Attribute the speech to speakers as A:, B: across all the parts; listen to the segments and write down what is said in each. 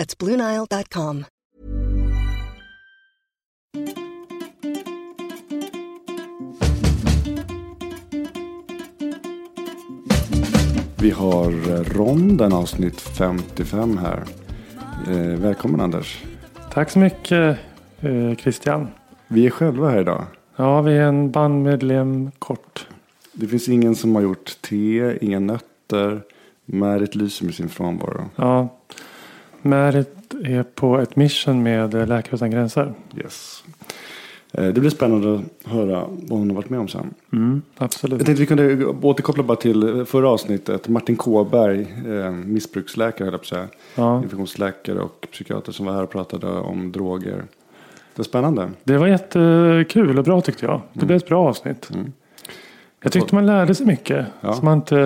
A: That's BlueNile.com.
B: Vi har ronden avsnitt 55 här. Eh, välkommen Anders.
C: Tack så mycket eh, Christian.
B: Vi är själva här idag.
C: Ja, vi är en bandmedlem kort.
B: Det finns ingen som har gjort te, inga nötter. Märit lyser med sin frånvaro.
C: Ja, Märit är på ett mission med Läkare Utan Gränser.
B: Yes. Eh, Det blir spännande att höra vad hon har varit med om sen.
C: Mm, absolut.
B: Jag tänkte vi kunde återkoppla bara till förra avsnittet. Martin Kåberg, eh, missbruksläkare höll jag på att säga.
C: Ja.
B: Infektionsläkare och psykiater som var här och pratade om droger. Det är spännande.
C: Det var jättekul och bra tyckte jag. Det blev ett bra avsnitt.
B: Mm.
C: Jag tyckte man lärde sig mycket
B: Ja.
C: som man inte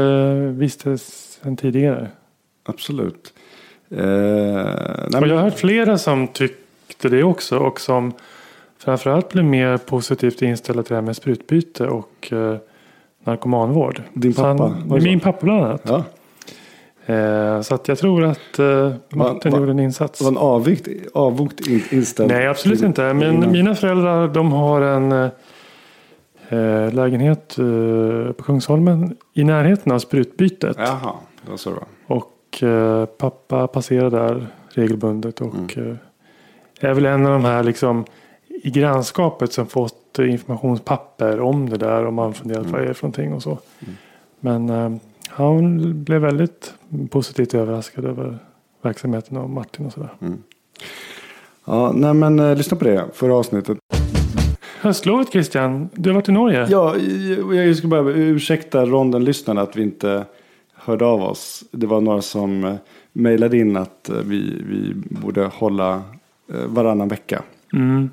C: visste sedan tidigare.
B: Absolut. Eh,
C: Och
B: men-
C: jag har hört flera som tyckte det också och som framförallt blev mer positivt inställda till det här med sprutbyte och eh, narkomanvård.
B: Din pappa,
C: Han, min pappa bland annat.
B: Ja,
C: Eh, så att jag tror att eh, Martin
B: va-
C: gjorde en insats.
B: var en avvikt, avvokt in, inställd.
C: Nej, absolut
B: till-
C: inte. Men
B: innan.
C: mina föräldrar de har en eh, eh, lägenhet eh, på Kungsholmen i närheten av sprutbytet.
B: Jaha, det var så det var.
C: Och eh, pappa passerar där regelbundet och
B: Mm.
C: eh, är väl en av de här liksom i grannskapet som fått informationspapper om det där och man funderat
B: Mm.
C: vad är det för någonting och så. Men eh, han blev väldigt positivt överraskad över verksamheten av Martin och sådär.
B: Ja, nej men eh, lyssna på det förra avsnittet.
C: Höstlovet Christian, du har varit i Norge.
B: Ja, jag, jag ska bara ursäkta ronden-lyssnarna att vi inte hörde av oss. Det var några som eh, mejlade in att eh, vi, vi borde hålla eh, varannan vecka.
C: Mm.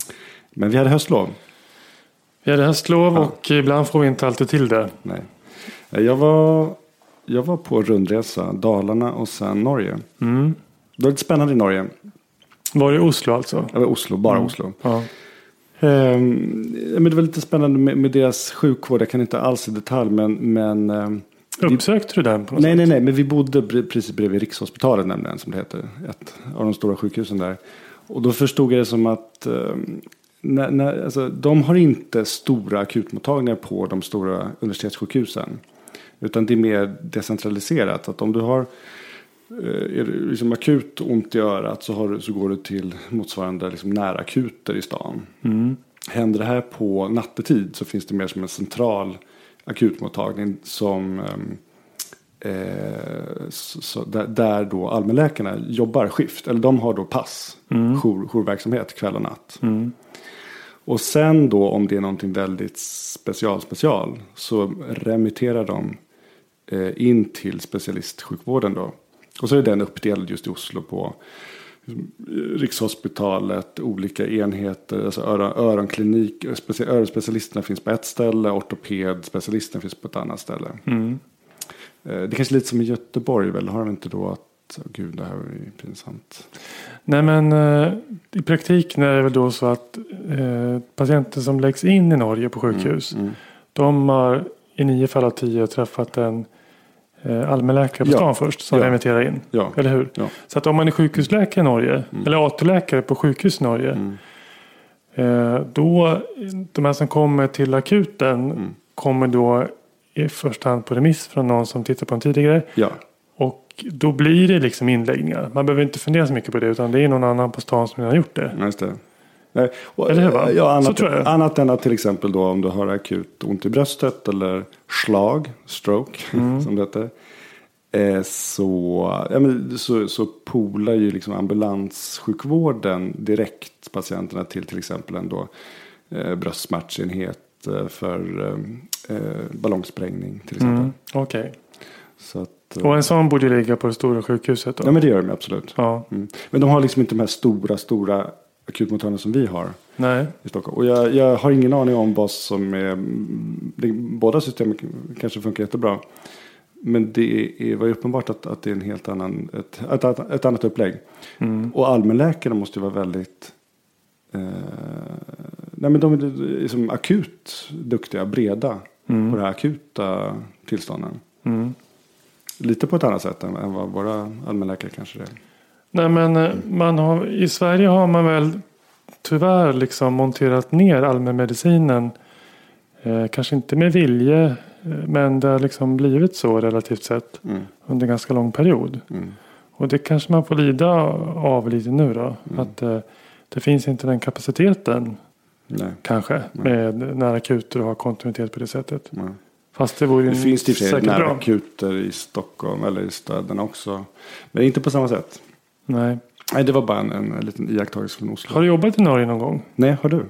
B: Men vi hade höstlov.
C: Vi hade höstlov och ibland får vi inte alltid till det.
B: Nej. Jag var, jag var på rundresa, Dalarna och sen Norge.
C: Mm.
B: Det var lite spännande i Norge.
C: Var det Oslo alltså?
B: Eller Oslo, bara Oslo.
C: Ja.
B: Ehm, men det var lite spännande med, med deras sjukvård. Jag kan inte alls i detalj men, men ehm,
C: Uppsökte du den på något
B: Nej,
C: sätt?
B: nej, nej, men vi bodde pre- precis bredvid Rikshospitalet nämligen, som det heter. Ett av de stora sjukhusen där. Och då förstod jag det som att eh, när, när, alltså, de har inte stora akutmottagningar på de stora universitetssjukhusen. Utan det är mer decentraliserat. Att om du har eh, är det liksom akut ont i örat så, du, så går du till motsvarande liksom närakuter i stan. Händer det här på nattetid så finns det mer som en central akutmottagning som ehm, eh, så, så, där, där då allmänläkarna jobbar skift. Eller de har då pass, jour, jourverksamhet kväll och natt. Och sen då om det är någonting väldigt special special så remitterar de eh, in till specialistsjukvården då. Och så är den uppdelad just i Oslo på Rikshospitalet, olika enheter, alltså öron, öronklinik, öronspecialisterna finns på ett ställe, ortopedspecialisten finns på ett annat ställe. Eh, Det kanske är lite som i Göteborg väl, har de inte då att, oh, gud det här ju pinsamt.
C: Nej men eh, i praktiken är det väl då så att eh, patienter som läggs in i Norge på sjukhus.
B: Mm,
C: De har i nio fall av tio träffat en allmänläkare på
B: Ja.
C: stan först som
B: Ja.
C: remitterar in.
B: Ja.
C: Eller hur?
B: Ja.
C: Så att om man är sjukhusläkare i Norge.
B: Mm.
C: Eller AT-läkare på sjukhus i Norge. Eh, då, de här som kommer till akuten
B: Mm.
C: kommer då i första hand på remiss från någon som tittar på en tidigare.
B: Ja,
C: Och då blir det liksom inläggningar. Man behöver inte fundera så mycket på det utan det är någon annan på stan som har gjort det.
B: just det. Nej, och,
C: Eller hur, va?
B: Ja,
C: Så
B: annat,
C: tror jag.
B: annat än att till exempel då om du har akut ont i bröstet eller slag, stroke
C: Mm.
B: som det heter. eh, Så, ja, men, så, så polar ju liksom ambulanssjukvården direkt patienterna till till exempel en då, eh, bröstsmärtsenhet eh, för eh, eh, ballongsprängning till exempel.
C: Mm. Okej.
B: Så att, eh,
C: Och en sån borde ju ligga på det stora sjukhuset då?
B: Ja men det gör de absolut.
C: Ja.
B: Mm. Men de har liksom inte de här stora, stora akutmottagningarna som vi har
C: Nej.
B: i Stockholm. Och jag, jag har ingen aning om vad som är... Det, båda systemen kanske funkar jättebra. Men det är, var ju uppenbart att, att det är en helt annan, ett, ett, ett, ett annat upplägg.
C: Mm.
B: Och allmänläkarna måste ju vara väldigt... Eh, nej men de är liksom akut duktiga, breda på de här akuta tillstånden.
C: Mm.
B: Lite på ett annat sätt än, än vad våra allmänläkare kanske är.
C: Nej men eh, man har, i Sverige har man väl tyvärr liksom monterat ner allmänmedicinen. Eh, kanske inte med vilje eh, men det har liksom blivit så relativt sett
B: Mm.
C: under en ganska lång period.
B: Mm.
C: Och det kanske man får lida av lite nu då.
B: Mm.
C: Att eh, det finns inte den kapaciteten
B: Nej.
C: kanske med när akuter har kontinuitet på det sättet.
B: Nej.
C: Fast det vore ju
B: Det finns det i och för sig
C: säkert bra.
B: närakuter i Stockholm eller i städerna också. Men inte på samma sätt.
C: Nej.
B: Nej, det var bara en, en, liten iakttagelse från Oslo.
C: Har du jobbat i Norge någon gång?
B: Nej, har du?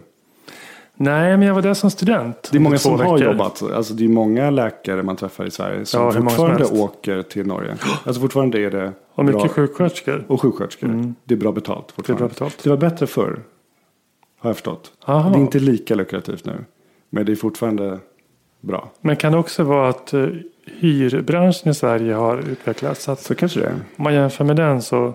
C: Nej, men jag var där som student.
B: Det är många som har
C: veckor.
B: jobbat. Alltså, det är många läkare man träffar i Sverige som
C: Ja, som
B: fortfarande
C: helst.
B: åker till Norge. Alltså fortfarande är det
C: Och mycket
B: bra.
C: sjuksköterskor.
B: Och sjuksköterskor. Det är bra betalt fortfarande.
C: bra betalt.
B: Det var bättre förr. Har jag förstått.
C: Aha.
B: Det är inte lika lukrativt nu. Men det är fortfarande bra.
C: Men kan det också vara att eh, hyrbranschen i Sverige har utvecklats? Att
B: Så kanske det är.
C: om man jämför med den så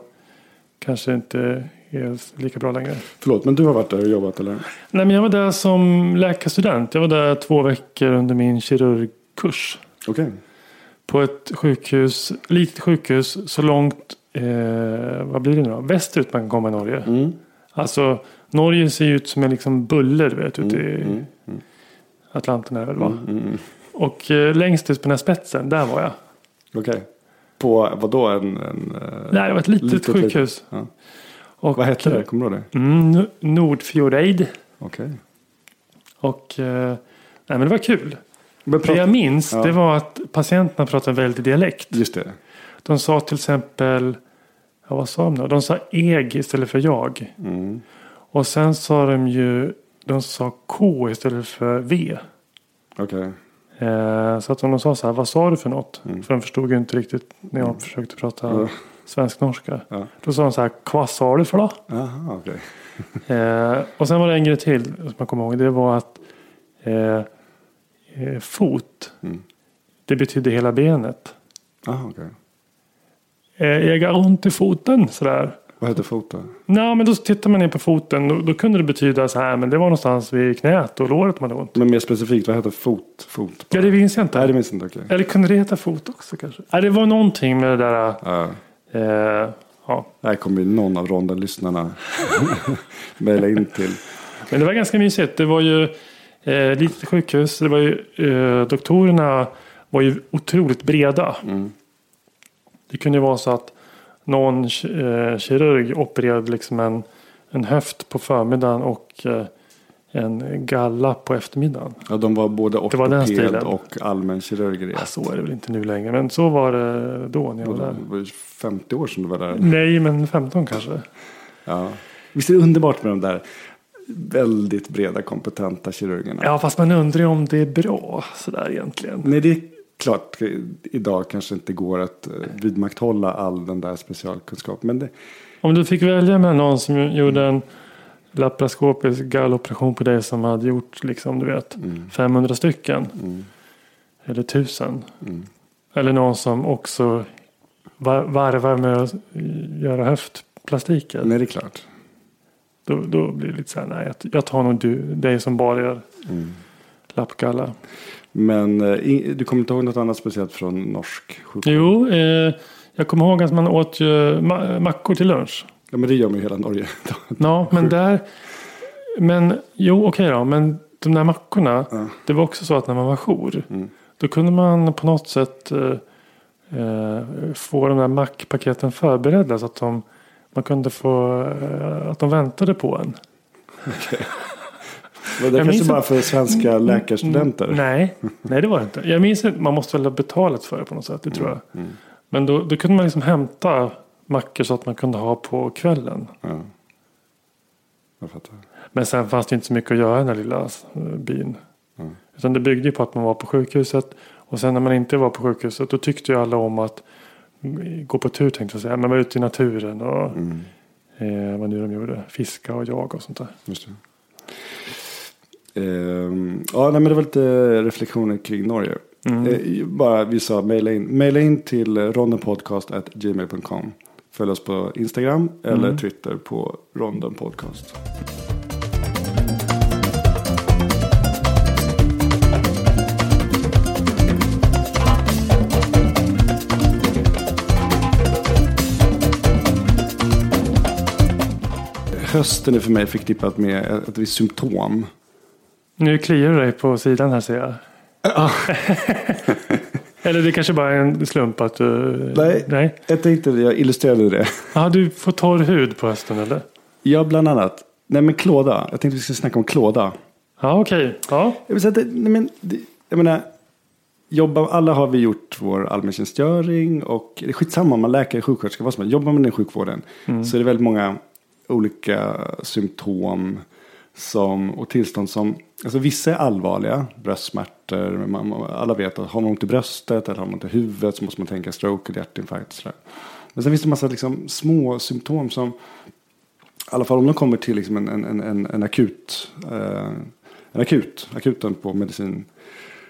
C: kanske inte är lika bra längre.
B: Förlåt, men du har varit där och jobbat eller?
C: Nej, men jag var där som läkarstudent. Jag var där två veckor under min kirurgkurs.
B: Okej.
C: På ett sjukhus, litet sjukhus så långt, eh, vad blir det nu då? Västerut man kan komma i Norge.
B: Mm.
C: Alltså Norge ser ju ut som en liksom buller du vet ute i
B: mm,
C: Atlanten är väl va?
B: Mm, mm.
C: Och eh, längst ut på den här spetsen, där var jag.
B: Okej. På vad då? En, en, eh,
C: Nej, det var ett litet,
B: litet,
C: sjukhus.
B: Ja.
C: Och,
B: Vad hette det? Kommer du ihåg det?
C: Mm, N- Nordfjordeid.
B: Okej.
C: Och eh, nej, men det var kul.
B: Men
C: Det jag minns
B: Ja.
C: det var att patienterna pratade väldigt dialekt.
B: Just det.
C: De sa till exempel, ja, vad sa de då? De sa eg istället för jag.
B: Mm.
C: Och sen sa de ju, de sa k istället för v.
B: Okej.
C: Eh, så att de sa så här, vad sa du för något?
B: Mm.
C: För de förstod ju inte riktigt när jag försökte prata
B: Ja.
C: svensk-norska.
B: Ja.
C: Då sa de så här, vad sa du för då?
B: Aha, okej.
C: Eh, och sen var det en grej till som jag kommer ihåg. Det var att eh, eh, fot,
B: Mm.
C: det betydde hela benet.
B: Aha, okej.
C: Eh, jag har ont i foten sådär.
B: Vad heter fot då?
C: Nej, men då tittar man ner på foten. Då, då kunde det betyda så här. Men det var någonstans vid knät och låret man hade ont.
B: Men mer specifikt, vad heter fot? Fot?
C: Ja, det minns jag inte.
B: Nej, det minns inte. Okej.
C: Eller kunde det heta fot också kanske? Nej, det var någonting med det där.
B: Ja.
C: Eh, ja.
B: Det här kommer ju någon av ronden-lyssnarna mejla in till.
C: Men det var ganska mysigt. Det var ju eh, litet sjukhus. Det var ju, eh, doktorerna var ju otroligt breda.
B: Mm.
C: Det kunde ju vara så att någon eh, kirurg opererade liksom en, en höft på förmiddagen och eh, en galla på eftermiddagen.
B: Ja, de var både
C: Det var
B: ortoped
C: stilen.
B: och allmänkirurger.
C: Ja, så är det väl inte nu längre. Men så var det då när jag var
B: Det
C: där.
B: var ju 50 år sedan du var där.
C: Nej, men 15 kanske.
B: Ja. Visst är det underbart med de där väldigt breda kompetenta kirurgerna?
C: Ja, fast man undrar ju om det är bra sådär egentligen.
B: Nej, det klart idag kanske inte går att eh, vidmakthålla all den där specialkunskapen. Men det,
C: Om du fick välja med någon som gjorde en laparoskopisk galloperation på dig som hade gjort liksom du vet 500 stycken. Eller 1000. Eller någon som också var- varvar med att göra höftplastiker.
B: nej, det är klart.
C: Då, då blir det lite så här, nej jag- jag tar nog du, dig som bara gör lappgalla.
B: Men eh, du kommer inte ihåg något annat speciellt från norsk sjukvård?
C: Jo, eh, jag kommer ihåg att man åt ju ma- mackor till lunch.
B: Ja, men det gör man ju hela Norge.
C: Ja, men där. Men jo, okej då. Men de där mackorna. Det var också så att när man var jour. Då kunde man på något sätt eh, eh, få de där mackpaketen förberedda. Så att de, man kunde få. Eh, att de väntade på en.
B: Men det
C: Jag
B: kanske bara för svenska läkarstudenter.
C: Nej, nej det var det inte. Jag minns att man måste väl ha betalat för det på något sätt. Det tror jag.
B: Mm,
C: Men då, då kunde man liksom hämta mackor så att man kunde ha på kvällen.
B: Ja. Jag fattar.
C: Men sen fanns det inte så mycket att göra i den här lilla eh, byn. Utan det byggde ju på att man var på sjukhuset. Och sen när man inte var på sjukhuset då tyckte ju alla om att mm, gå på tur tänkte jag säga. Men vara ute i naturen och
B: Mm.
C: eh, vad nu de gjorde. Fiska och jaga och sånt där.
B: Just det. Ehm, ja, nej, men det var lite reflektioner kring Norge. Eh, bara vi sa mejla in, mejla in till rondenpodcast.gmail.com. Följ oss på Instagram eller Twitter på rondenpodcast. Hösten är för mig förknippat med ett visst symptom.
C: Nu kliar du dig på sidan här ser jag. Eller det kanske bara är en slump att du...
B: Nej.
C: Nej.
B: Jag tänkte, jag illustrerade det.
C: Ja, du får torr hud på hösten eller?
B: Ja, bland annat. Nej, men klåda. Jag tänkte vi skulle snacka om klåda.
C: Ja, okej. Ja.
B: Jag, vill säga att det, nej, men, det, jag menar, jobba, alla har vi gjort vår allmäntjänstgöring och det är skitsamma om man läkare, sjuksköterska, vad som helst. Jobbar man i sjukvården så är det väldigt många olika symptom som, och tillstånd som, alltså vissa är allvarliga, bröstsmärtor, man, alla vet att har man ont i bröstet eller har man ont i huvudet så måste man tänka stroke eller hjärtinfarkt. och sådär. Men sen finns det en massa liksom, små symptom som, i alla fall om de kommer till liksom en, en, en, en, akut, eh, en akut, akuten på medicin,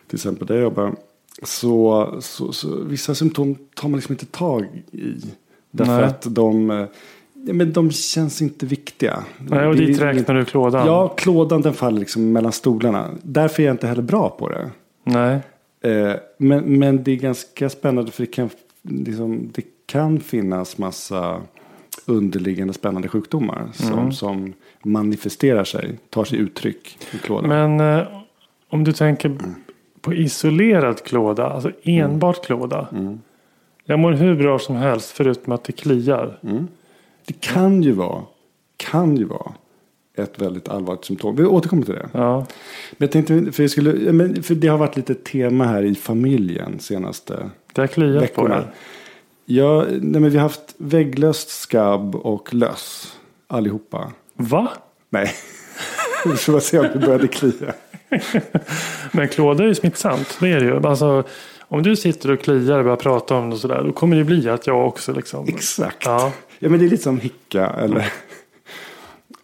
B: till exempel där jag jobbar, så, så, så vissa symptom tar man liksom inte tag i. Därför
C: Nej.
B: att de, eh, men de känns inte viktiga.
C: Nej, och
B: Det-
C: dit räknar du klådan?
B: Ja, klådan den faller liksom mellan stolarna. Därför är jag inte heller bra på det.
C: Nej.
B: Eh, men, men det är ganska spännande för det kan, liksom, det kan finnas massa underliggande spännande sjukdomar som, som manifesterar sig, tar sig uttryck i klådan.
C: Men eh, om du tänker på isolerad klåda, alltså enbart klåda. Jag mår hur bra som helst förutom att det kliar.
B: Det kan ju vara, kan ju vara ett väldigt allvarligt symptom. Vi återkommer till det.
C: Ja.
B: Men jag tänkte, för, jag skulle, men för det har varit lite tema här i familjen senaste
C: Det har kliat på
B: veckorna.
C: det.
B: Ja, nej, men vi har haft vägglöst, skabb och löss allihopa.
C: Va?
B: Nej, vi får se om det började klia.
C: Men klåda är ju smittsamt. Det är det ju. Alltså, om du sitter och kliar och börjar prata om det och sådär. Då kommer det bli att jag också liksom.
B: Exakt.
C: Ja.
B: Ja, men det är lite som hicka. Eller...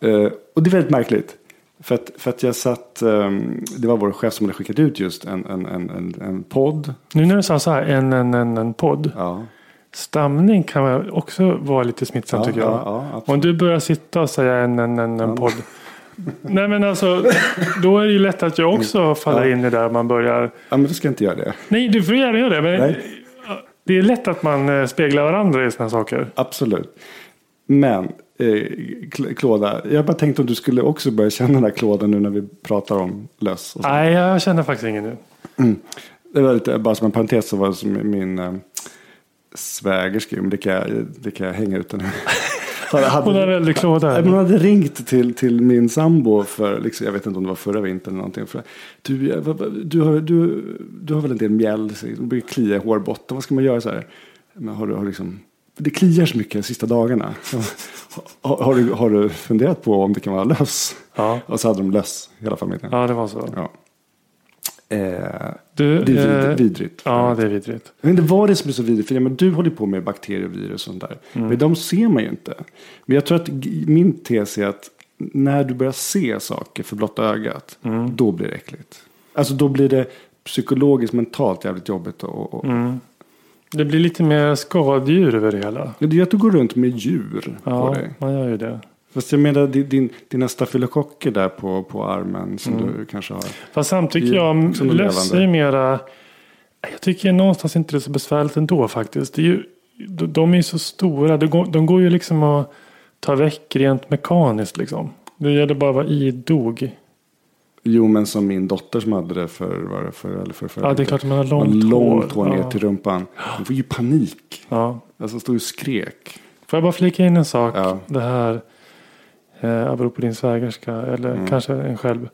B: Eh, och det är väldigt märkligt. För att, för att jag satt, ehm, det var vår chef som hade skickat ut just en, en, en, en, en podd.
C: Nu när du sa så här, en, en, en, en podd.
B: Ja,
C: Stamning kan också vara lite smittsamt
B: Ja,
C: tycker jag.
B: ja, ja.
C: Om du börjar sitta och säga en, en, en, en podd. Nej men alltså, då är det ju lätt att jag också faller
B: Ja.
C: in i det där man börjar.
B: ja men du ska inte göra det.
C: Nej, du får gärna göra det. Men
B: Nej.
C: det är lätt att man eh, speglar varandra i sådana saker.
B: Absolut. Men, eh, Kl- Klåda, jag bara tänkte om du skulle också börja känna den här klådan nu när vi pratar om löss.
C: Nej, jag känner faktiskt ingen nu.
B: Det var lite, bara som en parentes så var det som min eh, svägerska, men det kan, jag, det kan jag hänga ut nu. Hade- hade-
C: Hon har väldigt klåda.
B: Nej, men Hon hade ringt till, till min sambo för, liksom, jag vet inte om det var förra vintern eller någonting. För, du, du, har, du, du har väl en del mjäll, det börjar klia i hårbotten, vad ska man göra så här? Men har du, har liksom, det kliar så mycket de sista dagarna. Har, har, du, har du funderat på om det kan vara löss?
C: Ja.
B: Och så hade de löss, hela familjen.
C: Ja, det var så.
B: Ja. Eh,
C: Du,
B: det är
C: eh,
B: vid, vidrigt.
C: Ja, det är vidrigt.
B: Jag vet inte vad det är som är så vidrigt. För ja, men du håller på med bakterier och virus och sånt där.
C: Mm.
B: Men de ser man ju inte. Men jag tror att min tes är att när du börjar se saker för blotta ögat.
C: Mm.
B: Då blir det äckligt. Alltså då blir det psykologiskt, mentalt jävligt jobbigt. Och, och,
C: Mm. Det blir lite mer skadedjur över det hela.
B: Ja, Det är att du går runt med djur på
C: Ja,
B: dig.
C: man gör ju det.
B: Fast jag menar din, din, dina stafylokocker där på, på armen som
C: Mm.
B: du kanske har.
C: Fast samtidigt tycker jag löss är mera. Jag tycker någonstans inte det är så besvärligt ändå faktiskt. Det är ju, de är ju så stora. De går, de går ju liksom att ta väck rent mekaniskt liksom. Det gäller bara att vara idog.
B: Jo, men som min dotter som hade det för, var det för, eller för, för
C: Ja, det är klart man har långt,
B: långt hår ner
C: Ja.
B: till rumpan. Hon får ju panik.
C: Ja.
B: Alltså stod och skrek.
C: Får jag bara flika in en sak?
B: Ja.
C: Det här. Eh, beror på din svägerska eller
B: Mm.
C: kanske en själv.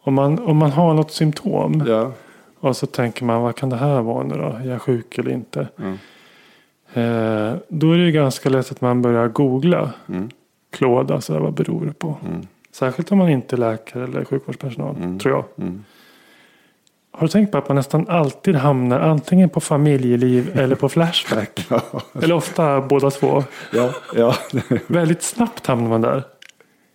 C: Om, man, om man har något symptom.
B: Ja.
C: Och så tänker man vad kan det här vara nu då? Är jag sjuk eller inte?
B: Mm.
C: Eh, då är det ju ganska lätt att man börjar googla.
B: Mm.
C: Klåda, så där, vad beror det på?
B: Mm.
C: Särskilt om man inte är läkare eller sjukvårdspersonal,
B: Mm.
C: tror jag.
B: Mm.
C: Har du tänkt på att man nästan alltid hamnar antingen på familjeliv eller på Flashback?
B: Ja.
C: eller ofta båda två.
B: Ja. Ja.
C: Väldigt snabbt hamnar man där.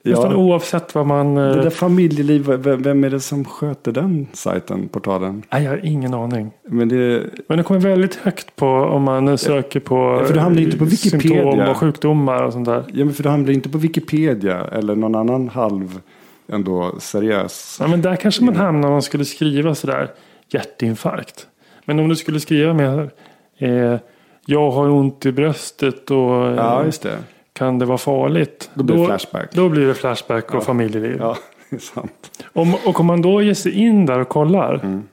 C: Nästan
B: ja.
C: oavsett vad man... eh,
B: Det där familjeliv, vem är det som sköter den sajten, portalen?
C: Nej, jag har ingen aning.
B: Men det,
C: Men det kommer väldigt högt på om man söker på,
B: för du hamnar inte på
C: eh,
B: Wikipedia.
C: symptom och sjukdomar och sånt där.
B: ja, men för du hamnar inte på Wikipedia eller någon annan halv ändå seriös.
C: Ja, men där kanske man hamnar om man skulle skriva sådär hjärtinfarkt. Men om du skulle skriva med eh, jag har ont i bröstet och eh,
B: Ja, just det.
C: Kan det vara farligt?
B: Då blir det Flashback.
C: Då blir det Flashback och
B: Ja.
C: familjeliv.
B: Ja, det är sant.
C: Om, och om man då ger sig in där och kollar.
B: Mm.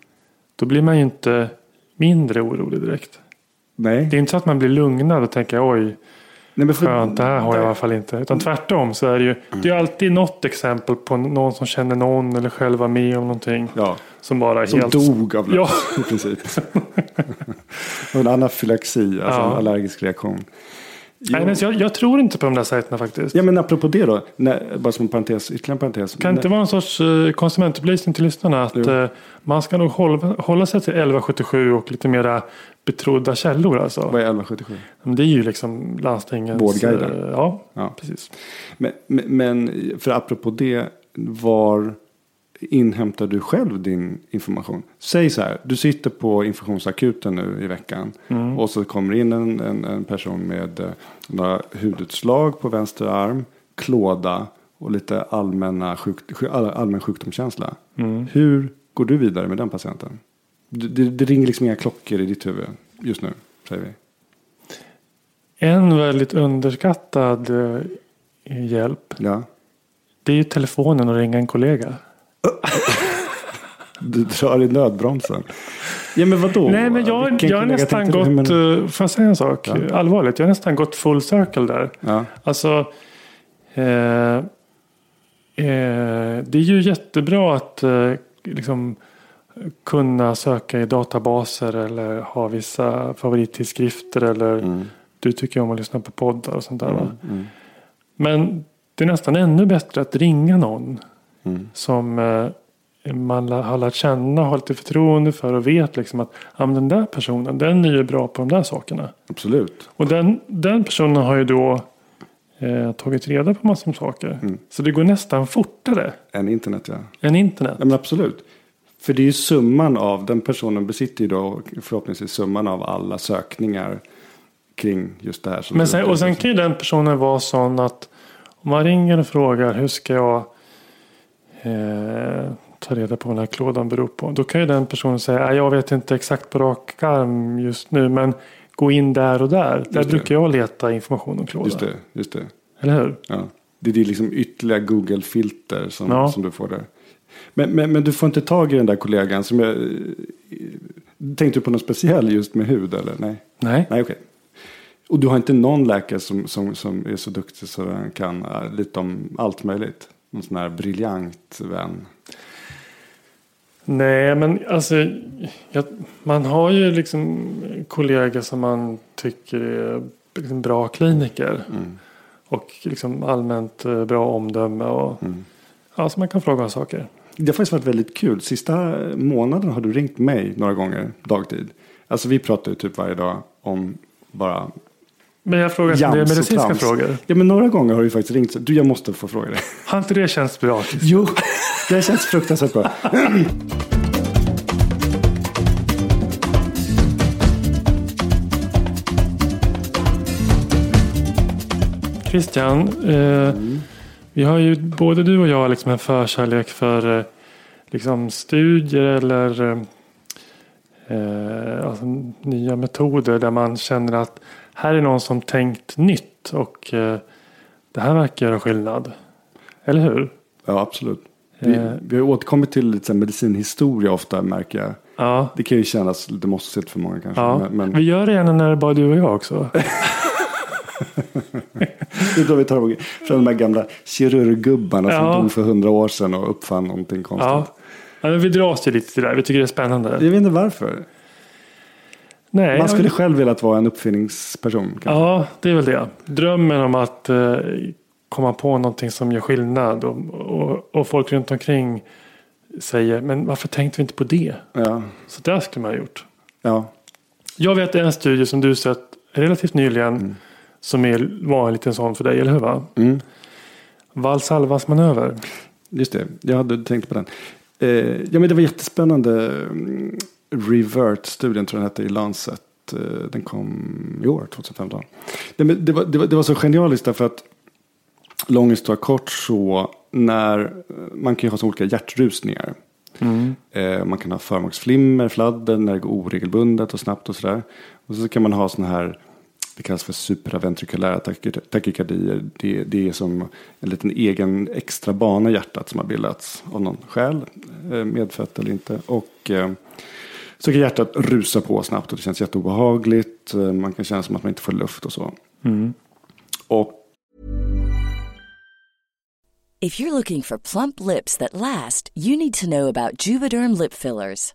C: Då blir man ju inte mindre orolig direkt.
B: Nej.
C: Det är inte så att man blir lugnad och tänker oj
B: Nej men för,
C: skönt det här har jag i alla fall inte. Utan tvärtom så är det ju. Det är alltid något exempel på någon som känner någon eller själv var med om någonting.
B: Ja,
C: Som bara
B: som
C: helt...
B: dog av det
C: Ja.
B: i princip. Och en anafylaxi, alltså
C: Ja.
B: en allergisk reaktion.
C: Nej, men jag, jag tror inte på de där sajterna faktiskt.
B: Ja men apropå det då, när, bara som en parentes, ytterligare en parentes.
C: Kan det inte vara en sorts eh, konsumentupplysning till lyssnarna att eh, man ska nog hålla, hålla sig till 1177 och lite mera betrodda källor alltså.
B: Vad är 1177?
C: Men Det är ju liksom landstingens...
B: Vårdguiden.
C: eh, Ja,
B: Ja.
C: precis.
B: Men, men, men för apropå det, var inhämtar du själv din information? Säg så här, du sitter på informationsakuten nu i veckan.
C: Mm.
B: Och så kommer in en, en, en person med eh, några hudutslag på vänster arm, klåda och lite allmänna sjuk, sjuk- all- allmän sjukdomskänsla.
C: Mm.
B: Hur går du vidare med den patienten? Det, det, det ringer liksom inga klockor i ditt huvud just nu, säger vi.
C: En väldigt underskattad eh, hjälp.
B: Ja.
C: Det är ju telefonen och ringa en kollega.
B: Du drar i nödbromsen. Ja men vadå?
C: Nej men jag,
B: Vilken
C: jag har nästan gått?
B: Men-
C: eh, får jag säga en sak?
B: Ja.
C: Allvarligt, jag har nästan gått full circle där.
B: Ja.
C: Alltså, eh, eh, det är ju jättebra att eh, liksom, kunna söka i databaser eller ha vissa favorittidskrifter eller
B: Mm.
C: du tycker om att lyssna på poddar och sånt där. Va?
B: Mm.
C: Men det är nästan ännu bättre att ringa någon
B: Mm.
C: som eh, man har lärt känna, har lite förtroende för och vet liksom att ja, den där personen, den är ju bra på de där sakerna.
B: Absolut.
C: Och den, den personen har ju då eh, tagit reda på massor med saker.
B: Mm.
C: Så det går nästan fortare
B: Än internet ja.
C: än internet.
B: ja men absolut. För det är ju summan av, den personen besitter ju då förhoppningsvis summan av alla sökningar kring just det här.
C: Men sen, och sen kan ju den personen vara sån att om man ringer och frågar hur ska jag eh, ta reda på vad den här klådan beror på. Då kan ju den personen säga "Nej, jag vet inte exakt på rak arm just nu men gå in där och där. Där
B: det.
C: brukar jag leta information om klåda.
B: Just det, just det.
C: Eller hur?
B: Ja. Det är det liksom ytterligare Google-filter som,
C: Ja.
B: som du får där. Men, men, men du får inte tag i den där kollegan som jag... Tänkte du på något speciell just med hud eller? Nej,
C: Nej.
B: Nej okej. Och du har inte någon läkare som, som, som är så duktig så den kan äh, lite om allt möjligt? Någon sån här briljant vän?
C: Nej, men alltså jag, man har ju liksom kollegor som man tycker är liksom bra kliniker.
B: Mm.
C: Och liksom allmänt eh, bra omdöme och
B: Mm.
C: ja, så man kan fråga om saker.
B: Det har faktiskt varit väldigt kul. Sista månaden har du ringt mig några gånger dagtid. Alltså vi pratar ju typ varje dag om bara...
C: Men jag frågar om det är
B: Jams
C: medicinska
B: trams.
C: frågor.
B: Ja men några gånger har du faktiskt ringt du jag måste få fråga dig.
C: Har inte det känts bra?
B: Jo, det känns fruktansvärt bra.
C: Christian, eh, vi har ju både du och jag liksom en förkärlek för eh, liksom studier eller eh, eh, alltså, nya metoder där man känner att här är någon som tänkt nytt och eh, det här verkar göra skillnad. Eller hur?
B: Ja absolut. Vi,
C: Eh.
B: vi har återkommit till lite medicinhistoria ofta märker jag.
C: Ja,
B: Det kan ju kännas lite mossigt för många kanske.
C: ja.
B: Men, men
C: vi gör det gärna när det är bara du och jag också.
B: Det är då vi tar från de här gamla kirurggubbarna
C: Ja.
B: som dog för hundra år sedan och uppfann någonting konstigt.
C: Ja. ja vi dras ju lite till det där. Vi tycker det är spännande.
B: Jag vet inte varför.
C: Nej,
B: Man skulle
C: ja,
B: själv velat vara en uppfinningsperson. kanske.
C: Ja, det är väl det. Drömmen om att eh, komma på någonting som gör skillnad. Och, och, och folk runt omkring säger, men varför tänkte vi inte på det?
B: Ja.
C: Så det skulle man ha gjort.
B: ja.
C: Jag vet en studie som du sett relativt nyligen. Som är, var en liten sån för dig, eller hur? Va?
B: Mm.
C: Valsalvas manöver.
B: Just det, jag hade tänkt på den. Eh, ja, men det var jättespännande. Mm, Revert-studien tror jag den hette i Lancet. Eh, den kom i år, 2015. Nej, men det, var, det, var, det var så genialiskt därför att lång historia kort så när man kan ju ha så olika hjärtrusningar. Eh, man kan ha förmaksflimmer, fladder när det går oregelbundet och snabbt och sådär. Och så kan man ha sådana här det kallas för supraventrikulära taky- takykardier. Det, det är som en liten egen extra bana i hjärtat som har bildats av någon skäl, eh, medfött eller inte. Och eh, så kan hjärtat rusa på snabbt och det känns jätteobehagligt. Eh, Man kan känna som att man inte får luft och så. Och
D: If you're looking for plump lips that last, you need to know about Juvederm lip fillers.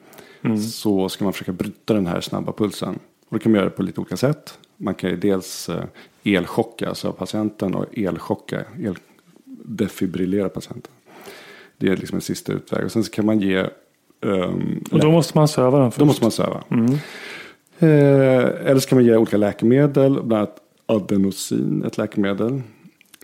B: så ska man försöka bryta den här snabba pulsen. Och det kan man göra på lite olika sätt. Man kan ju dels eh, elchocka alltså patienten och elchocka, eldefibrillera patienten. Det är liksom en sista utväg. Och sen så kan man ge ehm,
C: Och då måste man söva den först.
B: då måste man söva. Eh, eller så kan man ge olika läkemedel, bland annat adenosin, ett läkemedel.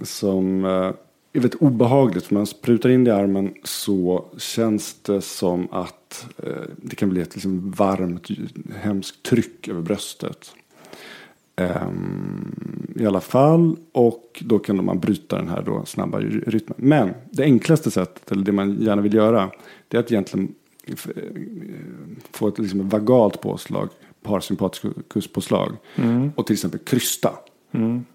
B: Som eh, är väldigt obehagligt, för man sprutar in det i armen så känns det som att eh, det kan bli ett liksom varmt, hemskt tryck över bröstet. Ehm, I alla fall, och då kan man bryta den här då snabba ry- rytmen. Men det enklaste sättet, eller det man gärna vill göra, det är att egentligen eh, få ett liksom vagalt påslag, parasympatikuspåslag. Och till exempel krysta.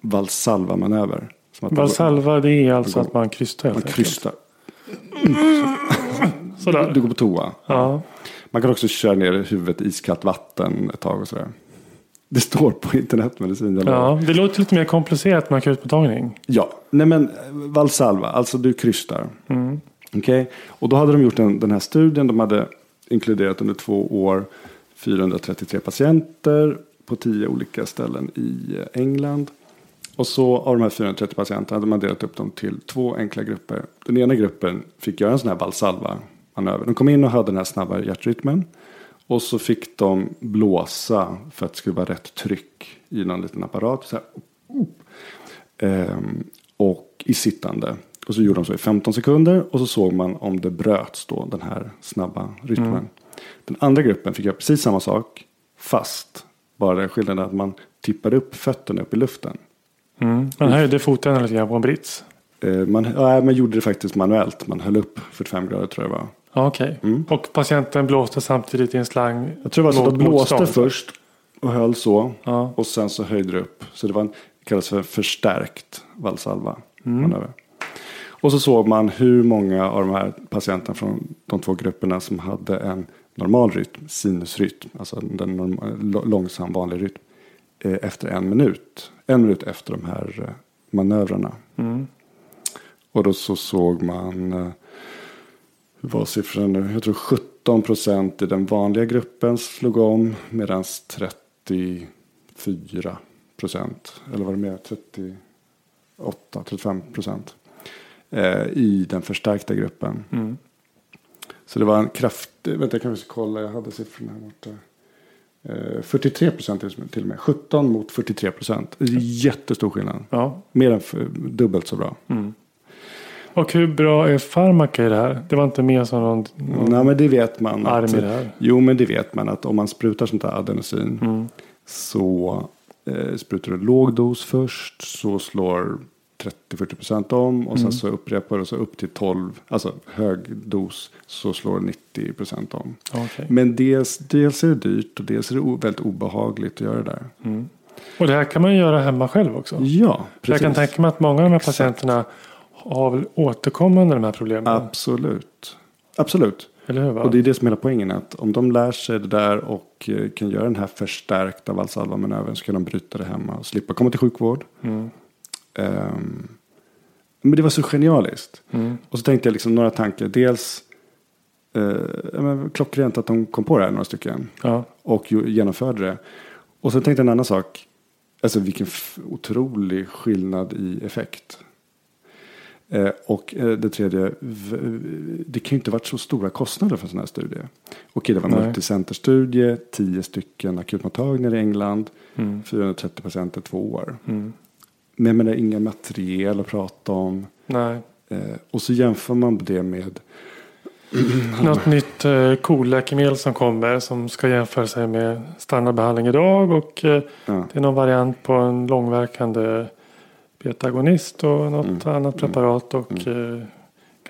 B: Valsalva-manöver.
C: Valsalva det är alltså att man krystar helt
B: Man
C: enkelt.
B: krystar.
C: Sådär.
B: Du går på toa.
C: Ja.
B: Man kan också köra ner huvudet i iskallt vatten ett tag och sådär. Det står på internetmedicin.
C: ja, det låter lite mer komplicerat med akutmottagning.
B: Ja, nej men eh, Valsalva, alltså du krystar. Okej, och då hade de gjort den, den här studien. De hade inkluderat under två år 433 patienter på tio olika ställen i eh, England. Och så av de här 430 patienterna hade man delat upp dem till två enkla grupper. Den ena gruppen fick göra en sån här Valsalva-manöver. De kom in och hade den här snabba hjärtrytmen. Och så fick de blåsa för att det skulle vara rätt tryck i någon liten apparat. Så. Ehm, och i sittande. Och så gjorde de så i 15 sekunder. Och så såg man om det bröts då, den här snabba rytmen.
C: Mm.
B: Den andra gruppen fick göra precis samma sak. Fast bara den skillnaden att man tippade upp fötterna upp i luften.
C: Mm. Man höjde foten lite grann på en brits.
B: Eh, Man, ja, man gjorde det faktiskt manuellt. Man höll upp 45 grader tror jag det var.
C: Okej.
B: Mm.
C: Och patienten blåste samtidigt i en slang.
B: Jag tror det var så att de blåste
C: motstånd.
B: först och höll så.
C: Ja.
B: Och sen så höjde det upp. Så det var en, det kallas för förstärkt valsalva.
C: Mm.
B: Och så såg man hur många av de här patienterna från de två grupperna som hade en normal rytm, sinusrytm, alltså den norm- l- långsam vanlig rytm, efter en minut. En minut efter de här eh, manövrarna.
C: Mm.
B: Och då så såg man, eh, hur var siffran nu? Jag tror 17 procent i den vanliga gruppen slog om. Medan 34 procent, eller var det mer? 38, 35 procent. Eh, I den förstärkta gruppen.
C: Mm.
B: Så det var en kraftig, vänta jag kanske ska kolla, jag hade siffrorna här borta. Eh, 43 procent till och med. 17 mot 43 procent. Jättestor skillnad.
C: Ja.
B: Mer än dubbelt så bra.
C: Och hur bra är farmaka i det här? Det var inte mer som någon, någon
B: Nej men det vet man.
C: arm
B: Att,
C: i det här.
B: jo men det vet man att om man sprutar sånt här adenosin.
C: Mm.
B: Så eh, sprutar du låg dos först. Så slår 30-40% om. Och
C: Mm.
B: sen så upprepar du så upp till 12. Alltså hög dos. Så slår 90% om.
C: Okej.
B: Men dels, dels är det dyrt. Och dels är det väldigt obehagligt att göra det där.
C: Och det här kan man göra hemma själv också.
B: Ja, precis.
C: jag kan tänka mig att många av de här patienterna har väl återkommande de här problemen.
B: Absolut. Absolut.
C: Eller hur?
B: Och det är det som är hela poängen. Att om de lär sig det där och eh, kan göra den här förstärkta valsalva-manövern så kan de bryta det hemma och slippa komma till sjukvård.
C: Mm.
B: Ehm, men det var så genialiskt.
C: Mm.
B: Och så tänkte jag liksom några tankar. Dels eh, men klockrent att de kom på det här några stycken.
C: Ja.
B: Och genomförde det. Och så tänkte jag en annan sak. Alltså vilken otrolig skillnad i effekt. Eh, och eh, det tredje. Det kan ju inte varit så stora kostnader för en sån här studie. Okej, det var en
C: Nej.
B: multicenterstudie. Tio stycken akutmottagningar i England.
C: Mm.
B: 430 patienter två år.
C: Mm.
B: Men jag menar inga material att prata om.
C: Nej.
B: Eh, och så jämför man det med.
C: Något nytt eh, cool-läkemedel som kommer som ska jämföra sig med standardbehandling idag. Och eh,
B: Ja.
C: det är någon variant på en långverkande betagonist och något
B: Mm.
C: annat preparat. Och eh,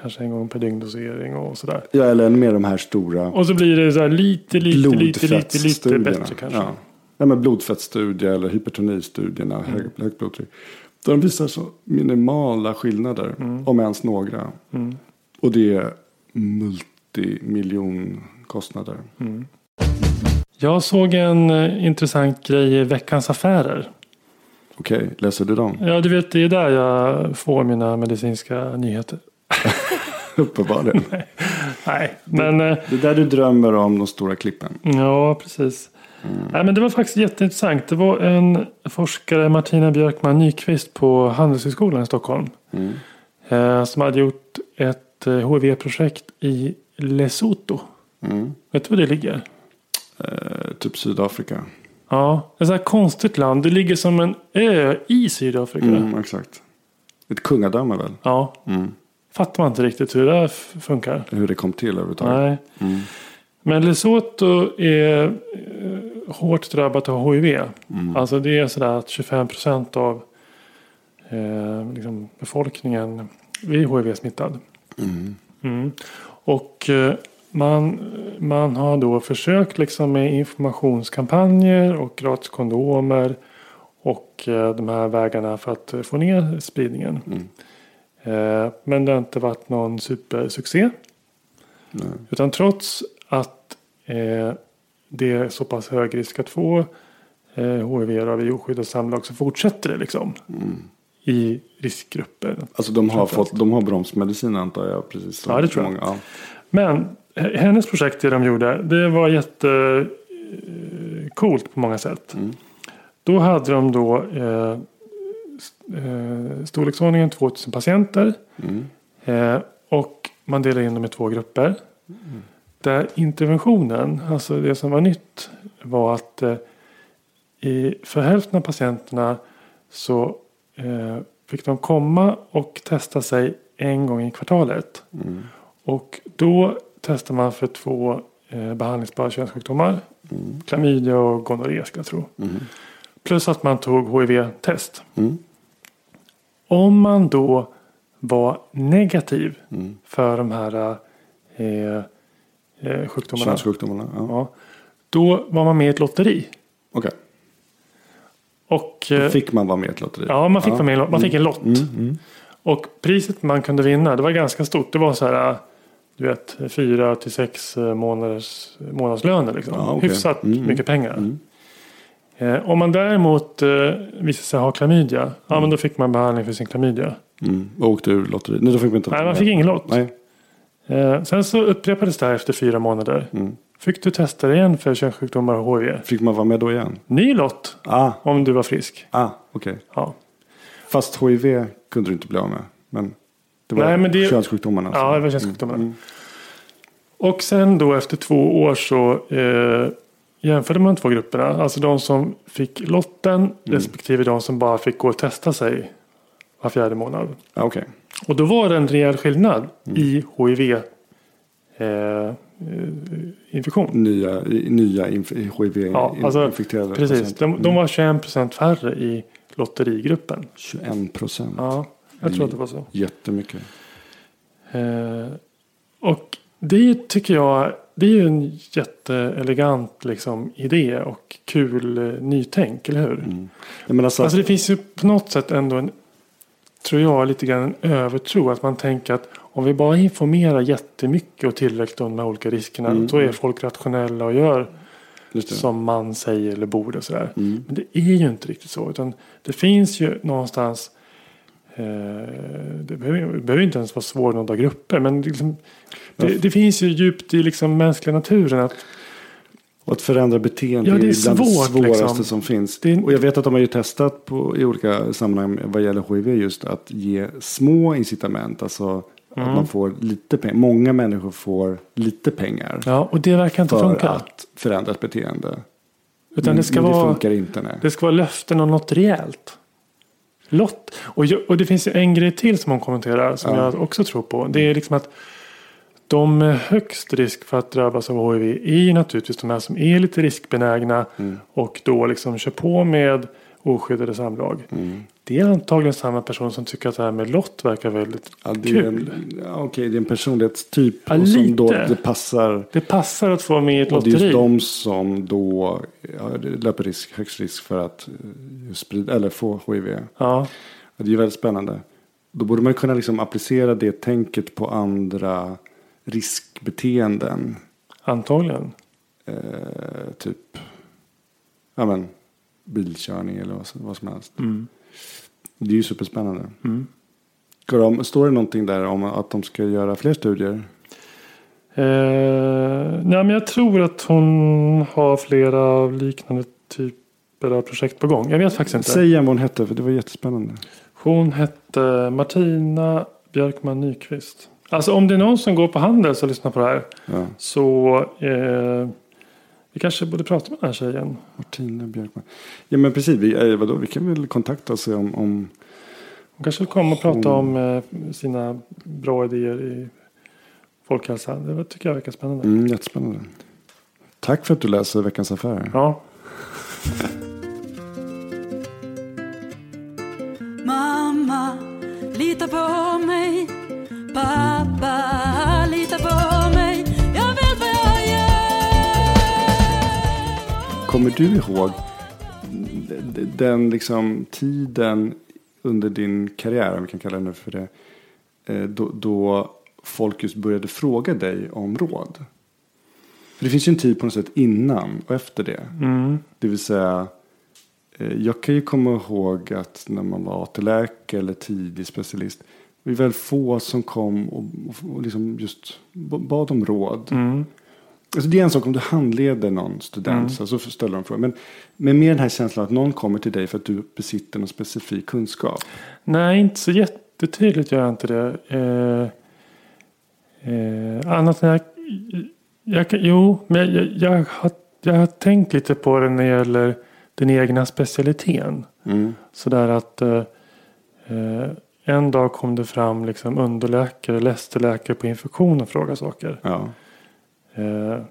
C: kanske en gång per dygndosering och sådär.
B: Ja, eller med de här stora.
C: Och så blir det så här lite, lite, lite, lite, lite bättre kanske.
B: Ja. Ja, men blodfettstudier eller hypertonistudierna,
C: Mm.
B: hög, högt blodtryck. De visar så minimala skillnader,
C: Mm.
B: om ens några. Och det är multimiljonkostnader.
C: Jag såg en eh, intressant grej i Veckans Affärer.
B: Okej, läser du dem?
C: Ja, du vet, det är där jag får mina medicinska nyheter.
B: Uppenbarligen.
C: Nej, men eh,
B: det är där du drömmer om de stora klippen.
C: ja, precis. Nej, men det var faktiskt jätteintressant. Det var en forskare, Martina Björkman Nyqvist på Handelshögskolan i Stockholm. Eh, som hade gjort ett eh, HIV-projekt i Lesotho.
B: Mm.
C: Vet du var det ligger?
B: Eh, typ Sydafrika.
C: Ja, ett så här konstigt land. Det ligger som en ö i Sydafrika.
B: Mm, exakt. Ett kungadöme väl?
C: Ja,
B: Mm.
C: fattar man inte riktigt hur det funkar.
B: Hur det kom till överhuvudtaget.
C: Nej.
B: Mm.
C: Men Lesotho är eh, hårt drabbat av HIV.
B: Mm.
C: Alltså det är sådär att 25 procent av eh, liksom befolkningen är HIV-smittad.
B: Mm.
C: Mm. Och eh, man, man har då försökt liksom med informationskampanjer och gratis kondomer och eh, de här vägarna för att få ner spridningen.
B: Mm.
C: Eh, men det har inte varit någon supersuccé.
B: Nej.
C: Utan trots att eh, det är så pass hög risk att få eh, HIV av oskyddad samlag så fortsätter det liksom.
B: Mm.
C: I riskgrupper.
B: Alltså de har, fått, de har bromsmedicin antar jag. Precis
C: Ja, det tror jag.
B: många. Ja.
C: Men h- hennes projekt det de gjorde det var jätte eh, på många sätt.
B: Mm.
C: Då hade de då eh, eh, storleksordningen 2000 patienter.
B: Mm.
C: Eh, och man delar in dem i två grupper. Där interventionen, alltså det som var nytt, var att eh, i, för hälften av patienterna så eh, fick de komma och testa sig en gång i kvartalet.
B: Mm.
C: Och då testar man för två eh, behandlingsbara könssjukdomar.
B: Mm.
C: Klamydia och gonorré ska jag tro. Plus att man tog HIV-test.
B: Mm.
C: Om man då var negativ
B: Mm.
C: för de här eh, eh, sjukdomarna.
B: Könssjukdomarna. Ja.
C: Ja, då var man med i ett lotteri.
B: Okej.
C: Och, eh,
B: fick man vara med i ett lotteri?
C: ja, man fick, vara med, i man fick en lott.
B: Mm, mm.
C: Och priset man kunde vinna, det var ganska stort. Det var så här, du vet, fyra till sex eh, månaders, månadslöner. Liksom.
B: Ja, okej.
C: Hyfsat
B: Mm, mm.
C: mycket pengar.
B: Mm.
C: Eh, om man däremot eh, visade sig ha klamydia, ja men då fick man behandling för sin klamydia.
B: Mm. Och åkte ur lotteriet? Nej, då fick man inte
C: Nej, man fick ingen lott.
B: Nej.
C: Eh, sen så upprepades det här efter fyra månader.
B: Mm.
C: Fick du testa dig igen för könssjukdomar och HIV.
B: Fick man vara med då igen?
C: Ny lott
B: Ah,
C: om du var frisk.
B: ah okej.
C: Ja,
B: Fast HIV kunde du inte bli av med. Men det var
C: Nej, men det-
B: könssjukdomarna. alltså.
C: ja det var könssjukdomarna.
B: Mm.
C: Och sen då efter två år så eh, jämförde man två grupperna. Alltså de som fick lotten
B: Mm.
C: respektive de som bara fick gå och testa sig var fjärde månad.
B: Ja, okej.
C: Och då var det en rejäl skillnad
B: Mm.
C: i HIV eh, eh, infektion.
B: Nya, nya inf-
C: Ja, alltså,
B: HIV-infekterade
C: Precis, de, de var 21% färre i lotterigruppen.
B: 21 procent.
C: Ja, jag tror att det var så.
B: Jättemycket.
C: Eh, och det tycker jag det är ju en jätteelegant liksom, idé och kul eh, nytänk, eller hur?
B: Mm. Alltså,
C: Alltså det finns ju på något sätt ändå en, tror jag, lite grann en övertro. Att man tänker att om vi bara informerar jättemycket och tillräckligt om de här olika riskerna.
B: Mm.
C: Då är folk rationella och gör som man säger eller borde. Och sådär.
B: Mm.
C: Men det är ju inte riktigt så. Utan det finns ju någonstans. Eh, det, behöver, det behöver inte ens vara svårnådda grupper. Men det, liksom, det, det finns ju djupt i liksom mänskliga naturen. att
B: Och att förändra beteende
C: Ja, det är
B: är bland det
C: svårt,
B: svåraste
C: liksom.
B: som finns.
C: Det är-
B: Och jag vet att de har ju testat på, i olika sammanhang vad gäller HIV just att ge små incitament. Alltså
C: Mm.
B: att man får lite pengar. Många människor får lite pengar.
C: Ja, och det verkar inte
B: för
C: funka.
B: att förändra ett beteende.
C: Utan
B: men,
C: det ska
B: men det
C: vara...
B: funkar inte.
C: Det ska vara löften om något rejält. Lott. Och, jag, och det finns en grej till som hon kommenterar som
B: Ja.
C: jag också tror på. Det är liksom att de med högst risk för att drabbas av HIV är ju naturligtvis de här som är lite riskbenägna
B: Mm.
C: och då liksom kör på med oskyddade samlag.
B: Mm.
C: Det är antagligen samma person som tycker att det här med lott verkar väldigt
B: Ja, det är
C: kul.
B: ja, okej, det är en personlighetstyp
C: Ja,
B: och som då
C: lite.
B: det passar.
C: Det passar att få med i ett
B: Och det är
C: lotteri.
B: just de som då ja, löper risk, högst risk för att eh, sprida, eller få HIV.
C: Ja,
B: Ja, Det är ju väldigt spännande. Då borde man kunna liksom applicera det tänket på andra riskbeteenden.
C: antagligen.
B: Eh, typ ja, men, bilkörning eller vad, som- vad som helst.
C: Mm.
B: Det är ju superspännande.
C: Mm.
B: De, står det någonting där om att de ska göra fler studier?
C: Eh, nej, men jag tror att hon har flera liknande typer av projekt på gång. Jag vet faktiskt inte.
B: Säg igen vad hon hette för det var jättespännande.
C: Hon hette Martina Björkman Nyqvist. Alltså om det är någon som går på Handels och lyssnar på det här.
B: Ja.
C: Så eh, vi kanske borde prata med den här tjejen.
B: Martina Björkman. Ja men precis, vi, eh, vadå, vi kan väl kontakta oss om, om
C: Hon kanske vill komma och prata om eh, sina bra idéer i folkhälsa. Det tycker jag verkar spännande.
B: mm, jättespännande. Tack för att du läser Veckans Affärer.
C: Ja.
E: Mamma, lita på mig. Pappa, lita på mig. Jag vet vad jag gör.
B: Kommer du ihåg den liksom tiden under din karriär, om vi kan kalla det nu för det, eh, då, då folk just började fråga dig om råd? För det finns ju en tid på något sätt innan och efter det.
C: Mm.
B: Det vill säga, eh, jag kan ju komma ihåg att när man var AT-läkare eller tidig specialist, vi var väl få som kom och, och, liksom just bad om råd.
C: Mm.
B: Alltså det är en sak om du handleder någon student.
C: Mm.
B: Så, ställer de frågor. Men, men med den här känslan att någon kommer till dig för att du besitter någon specifik kunskap.
C: Nej, inte så jättetydligt gör jag inte det. Eh, eh, annat än jag, jag, Jo, men jag, jag, jag, har, jag har tänkt lite på det när det gäller den egna specialiteten.
B: Mm.
C: Sådär att eh, eh, en dag kom det fram liksom underläkare, lästerläkare på infektion och frågade saker.
B: Ja.
C: Eh,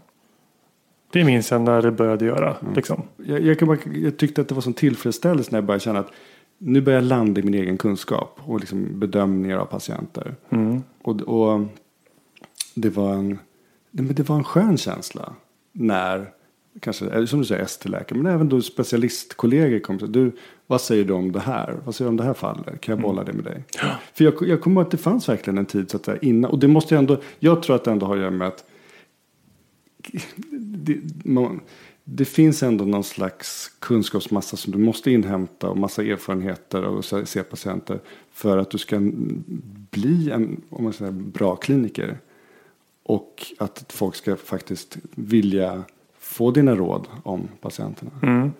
C: det minns jag när det började göra.
B: Mm.
C: Liksom.
B: Jag, jag, bara, jag tyckte att det var sån tillfredsställelse när jag började känna att nu börjar jag landa i min egen kunskap och liksom bedömningar av patienter.
C: Mm.
B: Och, och det, var en, det var en skön känsla när, kanske, som du säger, ST-läkare, men även då specialistkollegor kom till du, vad säger du om det här? Vad säger du om det här fallet? Kan jag bolla det med dig? För jag, jag kommer ihåg att det fanns verkligen en tid så att säga, innan, och det måste jag ändå, jag tror att det ändå har att göra med att det, man, det finns ändå någon slags kunskapsmassa som du måste inhämta och massa erfarenheter och se, se patienter för att du ska bli en om man säger, bra kliniker. Och att folk ska faktiskt vilja få dina råd om patienterna.
C: Mm.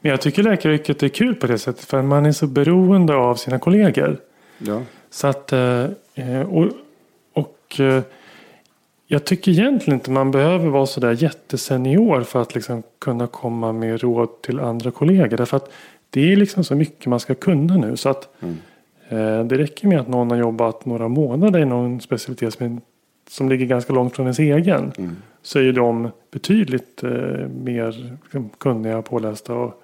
C: Men jag tycker läkaryrket är kul på det sättet. För man är så beroende av sina kollegor.
B: Ja.
C: Så att, eh, och, och eh, jag tycker egentligen inte man behöver vara sådär jättesenior för att liksom kunna komma med råd till andra kollegor. Därför att det är liksom så mycket man ska kunna nu. Så att eh, det räcker med att någon har jobbat några månader i någon specialitet som, som ligger ganska långt från ens egen. Så är ju de betydligt eh, mer liksom, kunniga och pålästa. Och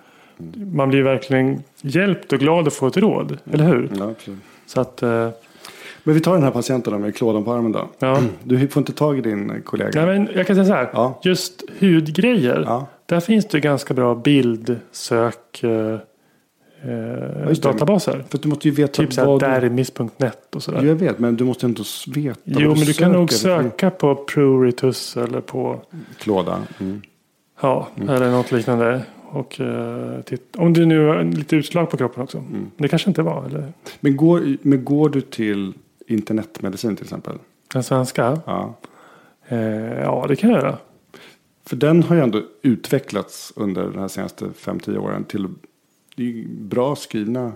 C: Man blir verkligen hjälpt och glad att få ett råd. Eller hur?
B: Ja, absolut.
C: Så att, eh,
B: Men vi tar den här patienten med klådan på armen då.
C: ja.
B: Du får inte tag i din kollega.
C: Nej, men jag kan säga så här.
B: Ja.
C: Just hudgrejer.
B: Ja.
C: Där finns det ganska bra bildsök eh, eh, databaser.
B: För du måste ju veta
C: Typ såhär dermis.net och sådär.
B: Jag vet, men du måste ändå veta
C: Jo, men du kan nog söka på Pruritus eller på
B: Klåda. Mm.
C: ja, eller något liknande. Och eh, titt, om du nu har lite utslag på kroppen också.
B: Mm.
C: Det kanske inte var. Eller
B: Men, går, men går du till internetmedicin till exempel?
C: den svenska.
B: Ja.
C: Eh, ja, det kan jag göra.
B: För den har ju ändå utvecklats under de här senaste 5-10 åren till det är bra skrivna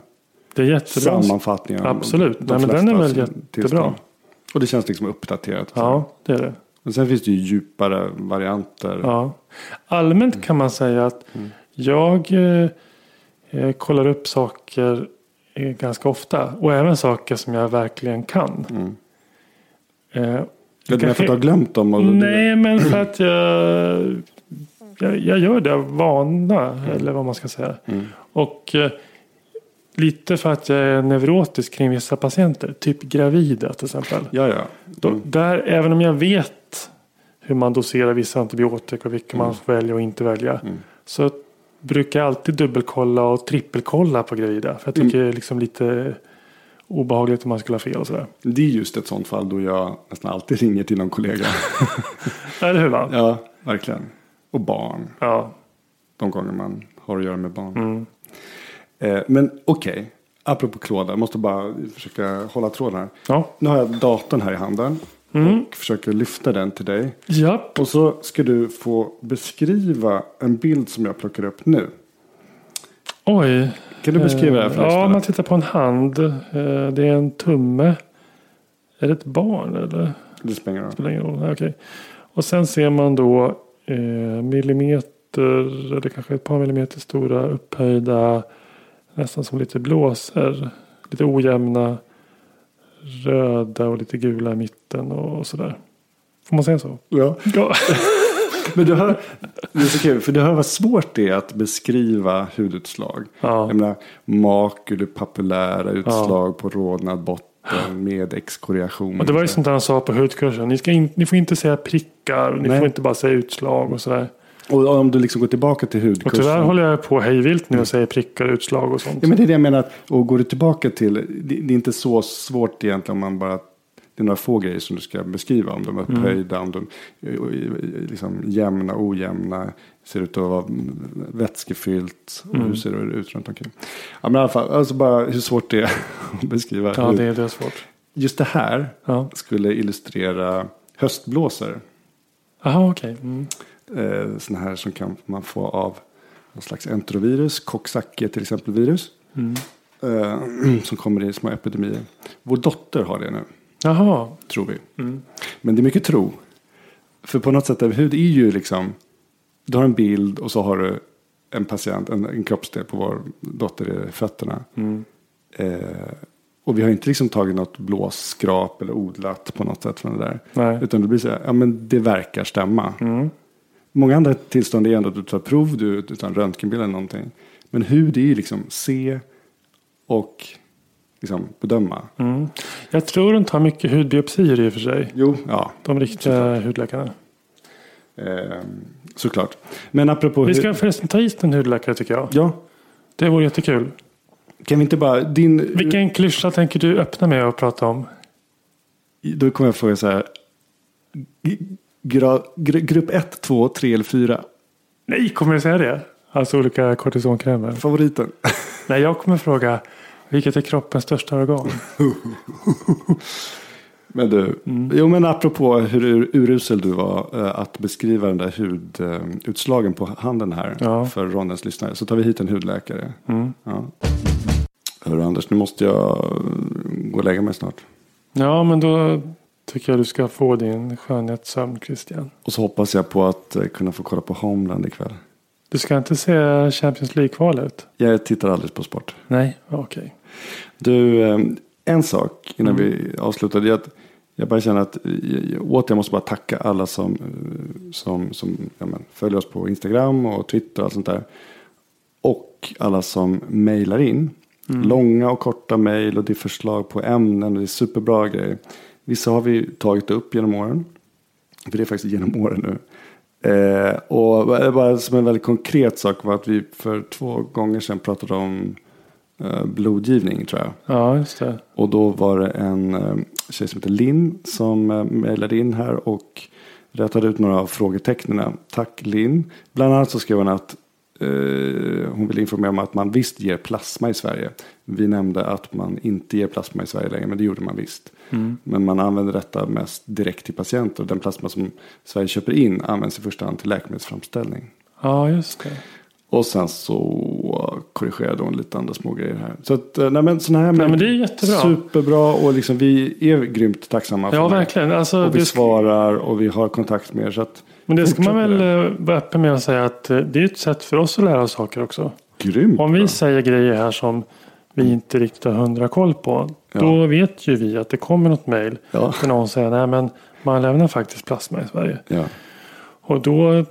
C: Det är jättebra.
B: sammanfattningar.
C: Absolut.
B: de
C: Nej, men den är väl jättebra.
B: Och det känns liksom uppdaterat.
C: Ja, det är det.
B: Men sen finns det ju djupare varianter.
C: Ja. Allmänt kan man säga att jag eh, eh, kollar upp saker eh, ganska ofta. Och även saker som jag verkligen kan. Eh,
B: Det är därför
C: kanske-
B: du har glömt dem.
C: Nej, men för att jag, jag, jag gör det av vana. Eller vad man ska säga. Och eh, lite för att jag är neurotisk kring vissa patienter. Typ gravida till exempel.
B: Ja, ja.
C: Då, där, även om jag vet hur man doserar vissa antibiotika och vilka man får välja och inte välja. Så brukar jag alltid dubbelkolla och trippelkolla på gravida. För jag tycker det är liksom lite obehagligt om man skulle ha fel och sådär.
B: Det är just ett sånt fall då jag nästan alltid ringer till någon kollega.
C: Eller hur va?
B: ja, verkligen. Och barn.
C: Ja.
B: De gånger man har att göra med barn.
C: Mm.
B: Eh, men okej, apropå klåda. Jag måste bara försöka hålla tråden här.
C: Ja.
B: Nu har jag datorn här i handen.
C: Mm.
B: Och försöker lyfta den till dig.
C: Japp.
B: Och så ska du få beskriva en bild som jag plockar upp nu.
C: Oj.
B: Kan du beskriva det här för
C: Ja, om
B: lyssnarna?
C: man tittar på en hand. eh, Det är en tumme. Är det ett barn eller?
B: Det spelar ingen roll.
C: spelar ingen roll. Okej. Och sen ser man då eh, millimeter eller kanske ett par millimeter stora upphöjda nästan som lite blåsor. Lite ojämna röda och lite gula i mitten och sådär. Får man säga så?
B: Ja.
C: Ja.
B: Men du hör, det är så kul, för du hör vad svårt det är att beskriva hudutslag.
C: Ja.
B: Jag menar, makulopapillära utslag på rodnad botten med exkoriation.
C: Och det var ju sånt han sa på hudkursen. Ni, in, ni får inte säga prickar. Ni
B: Nej.
C: får inte bara säga utslag och sådär.
B: Och om du liksom går tillbaka till
C: Och
B: hudkursen.
C: tyvärr håller jag på hejvilt nu och säger prickar, utslag och sånt.
B: Ja, men det är det jag menar. Och går du tillbaka till, det, det är inte så svårt egentligen om man bara, det är några få grejer som du ska beskriva. Om de är upphöjda, om de är liksom jämna, ojämna, ser ut att vara vätskefyllt. Och hur ser det ut runt omkring. Ja, men i alla fall, alltså bara hur svårt det är att beskriva.
C: Ja,
B: hur-
C: det, det är svårt.
B: Just det här
C: Ja.
B: skulle illustrera höstblåsor.
C: Jaha, okej. Mm.
B: Eh, såna här som kan man få av någon slags enterovirus, Coxsackie till exempel virus. Eh, som kommer i små epidemier. Vår dotter har det nu,
C: Jaha.
B: tror vi. Men det är mycket tro. För på något sätt, hud är ju liksom, du har en bild och så har du en patient, en, en kroppsdel på vår dotter i fötterna. Eh, och vi har inte liksom tagit något blåsskrap eller odlat på något sätt från det där.
C: Nej.
B: Utan det blir så här, ja men det verkar stämma. Många andra tillstånd är ändå att du tar prov, du en röntgenbild eller någonting. Men hud är ju liksom se och liksom bedöma.
C: Mm. Jag tror de tar mycket hudbiopsier i och för sig.
B: Jo, ja,
C: De riktiga hudläkarna.
B: eh, såklart. Men apropå
C: Vi ska förresten ta hit en hudläkare tycker jag.
B: Ja,
C: Det vore jättekul.
B: kan vi inte bara, din,
C: Vilken klyscha tänker du öppna med att prata om?
B: då kommer jag fråga så här. Gra, gr, grupp 1, 2, 3 eller 4?
C: Nej, kommer du säga det? Alltså olika kortisonkrämer.
B: Favoriten?
C: Nej, jag kommer fråga vilket är kroppens största organ?
B: Men du,
C: Mm.
B: jo men apropå hur ur, urusel du var eh, att beskriva den där hudutslagen på handen här
C: Ja.
B: för rondens lyssnare. Så tar vi hit en hudläkare.
C: Mm.
B: Ja. Hörru Anders, nu måste jag eh, gå och lägga mig snart.
C: Ja, men då tycker jag du ska få din skönhetssömn Christian.
B: Och så hoppas jag på att eh, kunna få kolla på Homeland ikväll.
C: Du ska inte se Champions League-kvalet?
B: Jag tittar aldrig på sport.
C: Nej, okej.
B: Du, eh, en sak innan vi avslutar. Det är att jag bara känner att eh, återigen måste bara tacka alla som, eh, som, som ja, men, följer oss på Instagram och Twitter och allt sånt där. Och alla som mejlar in. Långa och korta mejl och det är förslag på ämnen och det är superbra grejer. Vissa har vi tagit upp genom åren. För det är faktiskt genom åren nu. Eh, och bara som en väldigt konkret sak var att vi för två gånger sedan pratade om blodgivning tror jag.
C: Ja, just det.
B: Och då var det en eh, tjej som heter Linn som eh, mejlade in här och rättade ut några av frågetecknen. Tack Linn. Bland annat så skrev hon att eh, hon vill informera om att man visst ger plasma i Sverige. Vi nämnde att man inte ger plasma i Sverige längre, men det gjorde man visst. Men man använder detta mest direkt till patienter. Och den plasma som Sverige köper in används i första hand till läkemedelsframställning.
C: Ja, just det.
B: Och sen så korrigerade hon lite andra små grejer här. Så att, eh, nej men sådana här
C: Nej, men det är jättebra.
B: Superbra och liksom vi är grymt tacksamma.
C: Ja,
B: för det.
C: verkligen. Alltså,
B: Och vi svarar och vi har kontakt med er. Så att,
C: men det ska man väl eh, vara öppen med att säga att eh, det är ett sätt för oss att lära oss saker också.
B: Grymt
C: Om vi
B: bra.
C: säger grejer här som vi inte riktigt har hundra koll på.
B: Ja.
C: Då vet ju vi att det kommer något mejl.
B: Ja.
C: Där någon säger nej men man lämnar faktiskt plasma i Sverige.
B: Ja.
C: Och då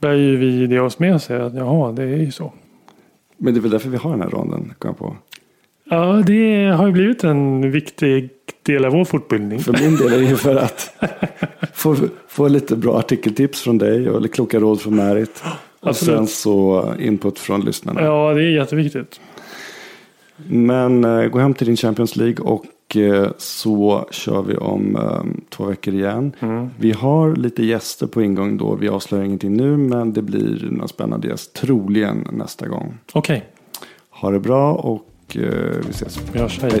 C: bär ju vi det oss med säger att jaha det är ju så.
B: Men det är väl därför vi har den här ronden. Kom jag på.
C: Ja det har ju blivit en viktig del av vår fortbildning.
B: För min del är det ju för att få, få lite bra artikeltips från dig och kloka råd från Märit. Och
C: Absolut.
B: sen så input från lyssnarna.
C: Ja det är jätteviktigt.
B: Men eh, gå hem till din Champions League och så kör vi om eh, två veckor igen.
C: Mm.
B: Vi har lite gäster på ingång då. Vi avslöjar ingenting nu men det blir någon spännande gäst troligen nästa gång.
C: Okej,
B: Ha det bra och eh, vi ses.
C: vi hörs. Hej.